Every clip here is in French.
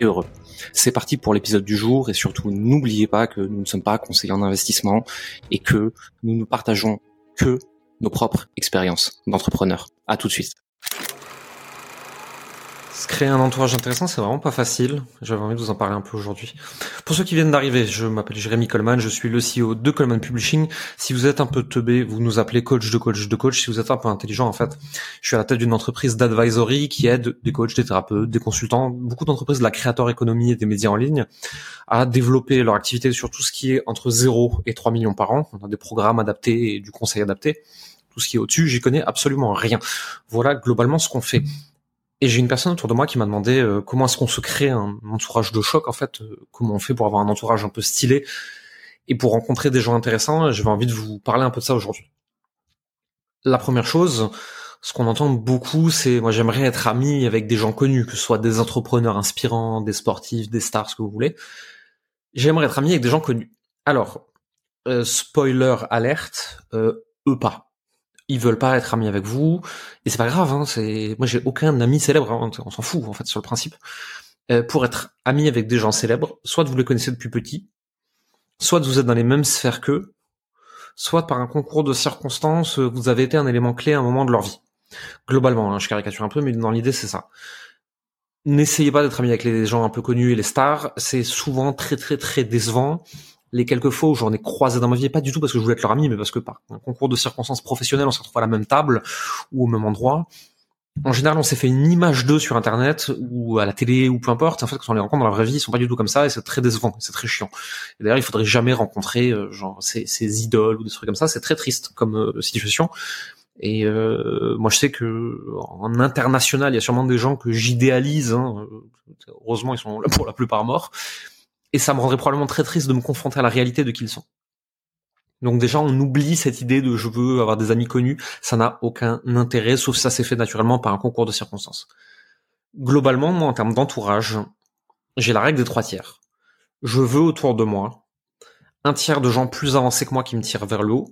heureux. C'est parti pour l'épisode du jour et surtout n'oubliez pas que nous ne sommes pas conseillers en investissement et que nous ne partageons que nos propres expériences d'entrepreneurs. À tout de suite. Se créer un entourage intéressant, c'est vraiment pas facile. J'avais envie de vous en parler un peu aujourd'hui. Pour ceux qui viennent d'arriver, je m'appelle Jérémy Coleman, je suis le CEO de Coleman Publishing. Si vous êtes un peu teubé, vous nous appelez coach de coach de coach. Si vous êtes un peu intelligent, en fait, je suis à la tête d'une entreprise d'advisory qui aide des coachs, des thérapeutes, des consultants, beaucoup d'entreprises de la créateur économie et des médias en ligne à développer leur activité sur tout ce qui est entre 0 et 3 millions par an. On a des programmes adaptés et du conseil adapté. Tout ce qui est au-dessus, j'y connais absolument rien. Voilà globalement ce qu'on fait. Et j'ai une personne autour de moi qui m'a demandé euh, comment est-ce qu'on se crée un entourage de choc en fait, euh, comment on fait pour avoir un entourage un peu stylé et pour rencontrer des gens intéressants. J'avais envie de vous parler un peu de ça aujourd'hui. La première chose, ce qu'on entend beaucoup, c'est moi j'aimerais être ami avec des gens connus, que ce soit des entrepreneurs inspirants, des sportifs, des stars, ce que vous voulez. J'aimerais être ami avec des gens connus. Alors, euh, spoiler alerte, eux pas ils veulent pas être amis avec vous. Et c'est pas grave hein, c'est moi j'ai aucun ami célèbre hein, on s'en fout en fait sur le principe. Euh, pour être ami avec des gens célèbres soit vous les connaissez depuis petit soit vous êtes dans les mêmes sphères qu'eux soit par un concours de circonstances vous avez été un élément clé à un moment de leur vie. Globalement hein, je caricature un peu mais dans l'idée c'est ça. N'essayez pas d'être ami avec les gens un peu connus et les stars c'est souvent très très très décevant les quelques fois où j'en ai croisé dans ma vie, pas du tout parce que je voulais être leur ami, mais parce que par un concours de circonstances professionnelles, on s'est retrouvé à la même table ou au même endroit. En général, on s'est fait une image d'eux sur Internet ou à la télé ou peu importe. En fait, quand on les rencontre dans la vraie vie, ils sont pas du tout comme ça et c'est très décevant, c'est très chiant. D'ailleurs, il faudrait jamais rencontrer euh, genre ces, idoles ou des trucs comme ça. C'est très triste comme euh, situation. Et euh, moi, je sais que en international, il y a sûrement des gens que j'idéalise. Hein. Heureusement, ils sont pour la plupart morts et ça me rendrait probablement très triste de me confronter à la réalité de qui ils sont. Donc déjà, on oublie cette idée de je veux avoir des amis connus, ça n'a aucun intérêt, sauf ça s'est fait naturellement par un concours de circonstances. Globalement, moi, en termes d'entourage, j'ai la règle des trois tiers. Je veux autour de moi un tiers de gens plus avancés que moi qui me tirent vers le haut,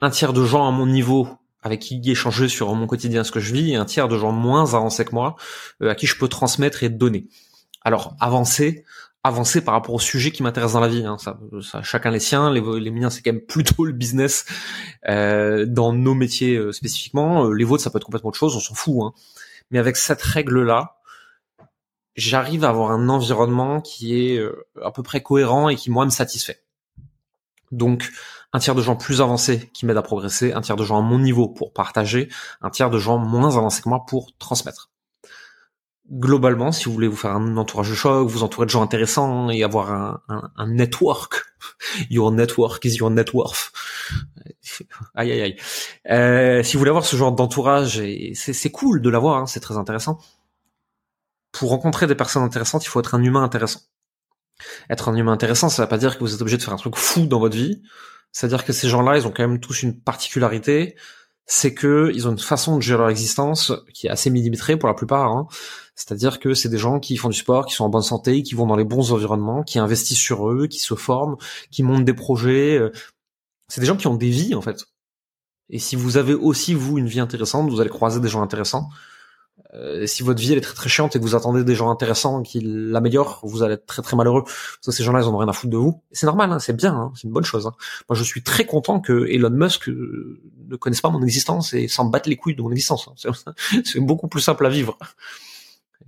un tiers de gens à mon niveau avec qui échanger sur mon quotidien ce que je vis, et un tiers de gens moins avancés que moi euh, à qui je peux transmettre et donner. Alors, avancer, avancer par rapport au sujet qui m'intéresse dans la vie. Hein. Ça, ça, chacun les siens. Les, les miens, c'est quand même plutôt le business euh, dans nos métiers euh, spécifiquement. Euh, les vôtres, ça peut être complètement autre chose. On s'en fout. Hein. Mais avec cette règle-là, j'arrive à avoir un environnement qui est euh, à peu près cohérent et qui moi me satisfait. Donc, un tiers de gens plus avancés qui m'aident à progresser, un tiers de gens à mon niveau pour partager, un tiers de gens moins avancés que moi pour transmettre globalement, si vous voulez vous faire un entourage de choc, vous entourer de gens intéressants et avoir un, un, un network, your network is your net worth. aïe aïe aïe. Euh, si vous voulez avoir ce genre d'entourage, c'est cool de l'avoir, hein, c'est très intéressant. Pour rencontrer des personnes intéressantes, il faut être un humain intéressant. Être un humain intéressant, ça ne veut pas dire que vous êtes obligé de faire un truc fou dans votre vie. C'est-à-dire que ces gens-là, ils ont quand même tous une particularité c'est que ils ont une façon de gérer leur existence qui est assez millimétrée pour la plupart. Hein. C'est-à-dire que c'est des gens qui font du sport, qui sont en bonne santé, qui vont dans les bons environnements, qui investissent sur eux, qui se forment, qui montent des projets. Euh. C'est des gens qui ont des vies en fait. Et si vous avez aussi vous une vie intéressante, vous allez croiser des gens intéressants. Euh, si votre vie elle est très très chiante et que vous attendez des gens intéressants qui l'améliorent, vous allez être très très malheureux parce que ces gens-là ils ont rien à foutre de vous. C'est normal, hein, c'est bien, hein, c'est une bonne chose. Hein. Moi je suis très content que Elon Musk euh, ne connaisse pas mon existence et s'en batte les couilles de mon existence. Hein. C'est beaucoup plus simple à vivre.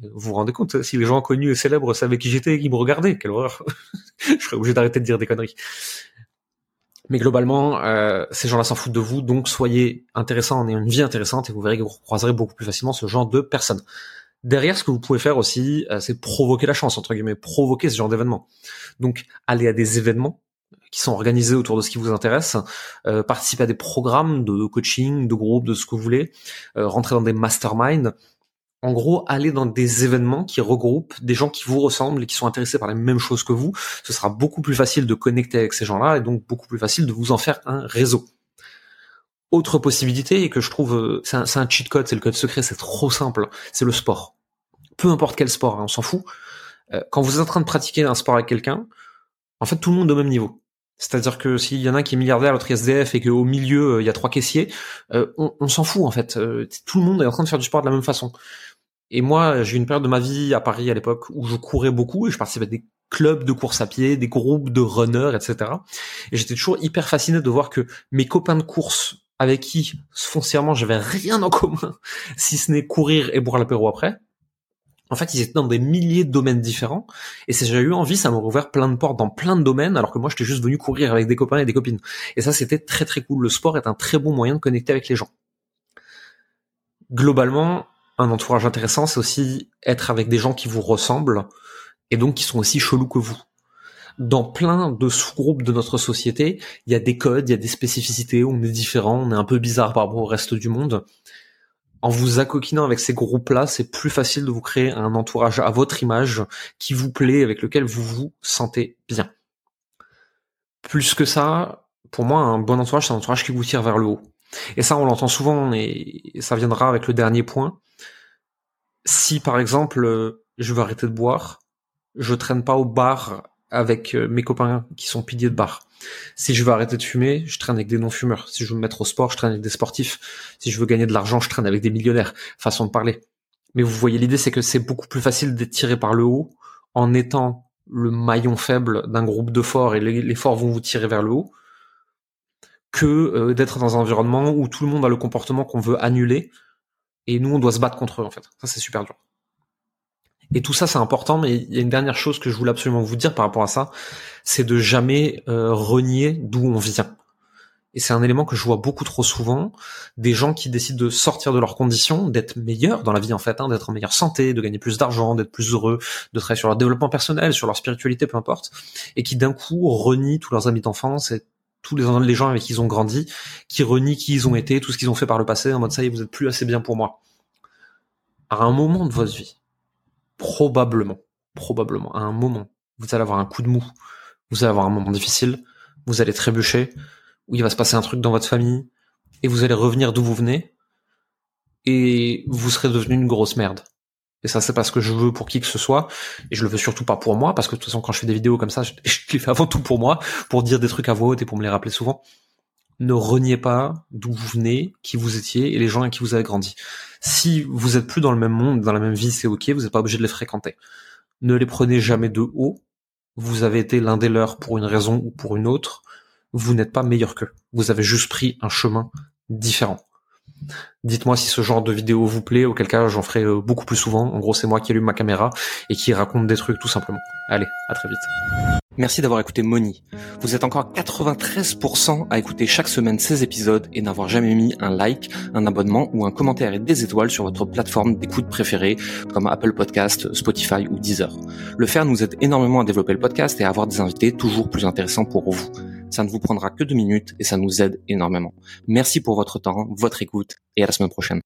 Vous vous rendez compte si les gens connus et célèbres savaient qui j'étais et qui me regardaient, quelle horreur Je serais obligé d'arrêter de dire des conneries. Mais globalement, euh, ces gens-là s'en foutent de vous, donc soyez intéressants en ayant une vie intéressante et vous verrez que vous croiserez beaucoup plus facilement ce genre de personnes. Derrière, ce que vous pouvez faire aussi, euh, c'est provoquer la chance, entre guillemets, provoquer ce genre d'événement. Donc, aller à des événements qui sont organisés autour de ce qui vous intéresse, euh, participer à des programmes de coaching, de groupe, de ce que vous voulez, rentrer dans des masterminds, en gros, allez dans des événements qui regroupent des gens qui vous ressemblent et qui sont intéressés par les mêmes choses que vous. Ce sera beaucoup plus facile de connecter avec ces gens-là et donc beaucoup plus facile de vous en faire un réseau. Autre possibilité et que je trouve, euh, c'est un, cheat code, c'est le code secret, c'est trop simple, c'est le sport. Peu importe quel sport, hein, on s'en fout. Euh, quand vous êtes en train de pratiquer un sport avec quelqu'un, en fait, tout le monde est au même niveau. C'est-à-dire que s'il y en a un qui est milliardaire, l'autre SDF, et qu'au milieu, euh, il y a trois caissiers, on, on s'en fout, en fait. tout le monde est en train de faire du sport de la même façon. Et moi, j'ai eu une période de ma vie à Paris à l'époque où je courais beaucoup et je participais à des clubs de course à pied, des groupes de runners, etc. Et j'étais toujours hyper fasciné de voir que mes copains de course avec qui foncièrement j'avais rien en commun, si ce n'est courir et boire l'apéro après, en fait, ils étaient dans des milliers de domaines différents. Et si j'avais eu envie, ça m'aurait ouvert plein de portes dans plein de domaines, alors que moi, j'étais juste venu courir avec des copains et des copines. Et ça, c'était très très cool. Le sport est un très bon moyen de connecter avec les gens. Globalement, un entourage intéressant, c'est aussi être avec des gens qui vous ressemblent et donc qui sont aussi chelous que vous. Dans plein de sous-groupes de notre société, il y a des codes, il y a des spécificités, on est différent, on est un peu bizarre par rapport au reste du monde. En vous accoquinant avec ces groupes-là, c'est plus facile de vous créer un entourage à votre image qui vous plaît, avec lequel vous vous sentez bien. Plus que ça, pour moi, un bon entourage, c'est un entourage qui vous tire vers le haut. Et ça, on l'entend souvent, et ça viendra avec le dernier point si par exemple euh, je veux arrêter de boire, je traîne pas au bar avec euh, mes copains qui sont piliers de bar. Si je veux arrêter de fumer, je traîne avec des non-fumeurs. Si je veux me mettre au sport, je traîne avec des sportifs. Si je veux gagner de l'argent, je traîne avec des millionnaires. Façon de parler. Mais vous voyez l'idée, c'est que c'est beaucoup plus facile d'être tiré par le haut en étant le maillon faible d'un groupe de forts et les, forts vont vous tirer vers le haut que euh, d'être dans un environnement où tout le monde a le comportement qu'on veut annuler et nous on doit se battre contre eux en fait. Ça c'est super dur. Et tout ça c'est important, mais il y a une dernière chose que je voulais absolument vous dire par rapport à ça, c'est de jamais euh, renier d'où on vient. Et c'est un élément que je vois beaucoup trop souvent, des gens qui décident de sortir de leurs conditions, d'être meilleurs dans la vie en fait, hein, d'être en meilleure santé, de gagner plus d'argent, d'être plus heureux, de travailler sur leur développement personnel, sur leur spiritualité, peu importe, et qui d'un coup renient tous leurs amis d'enfance et tous les, gens avec qui ils ont grandi, qui renient qui ils ont été, tout ce qu'ils ont fait par le passé, en mode ça y est, vous êtes plus assez bien pour moi. À un moment de votre vie, probablement, probablement, à un moment, vous allez avoir un coup de mou, vous allez avoir un moment difficile, vous allez trébucher, où il va se passer un truc dans votre famille, et vous allez revenir d'où vous venez, et vous serez devenu une grosse merde. Et ça, c'est pas ce que je veux pour qui que ce soit. Et je le veux surtout pas pour moi, parce que de toute façon, quand je fais des vidéos comme ça, je, les fais avant tout pour moi, pour dire des trucs à voix haute et pour me les rappeler souvent. Ne reniez pas d'où vous venez, qui vous étiez et les gens avec qui vous avez grandi. Si vous êtes plus dans le même monde, dans la même vie, c'est ok, vous n'êtes pas obligé de les fréquenter. Ne les prenez jamais de haut. Vous avez été l'un des leurs pour une raison ou pour une autre. Vous n'êtes pas meilleur qu'eux. Vous avez juste pris un chemin différent. Dites-moi si ce genre de vidéo vous plaît, auquel cas j'en ferai euh, beaucoup plus souvent. En gros, c'est moi qui allume ma caméra et qui raconte des trucs tout simplement. Allez, à très vite. Merci d'avoir écouté Moni. Vous êtes encore 93% à écouter chaque semaine ces épisodes et n'avoir jamais mis un like, un abonnement ou un commentaire et des étoiles sur votre plateforme d'écoute préférée comme Apple Podcast, Spotify ou Deezer. Le faire nous aide énormément à développer le podcast et à avoir des invités toujours plus intéressants pour vous. Ça ne vous prendra que deux minutes et ça nous aide énormément. Merci pour votre temps, votre écoute et à la semaine prochaine.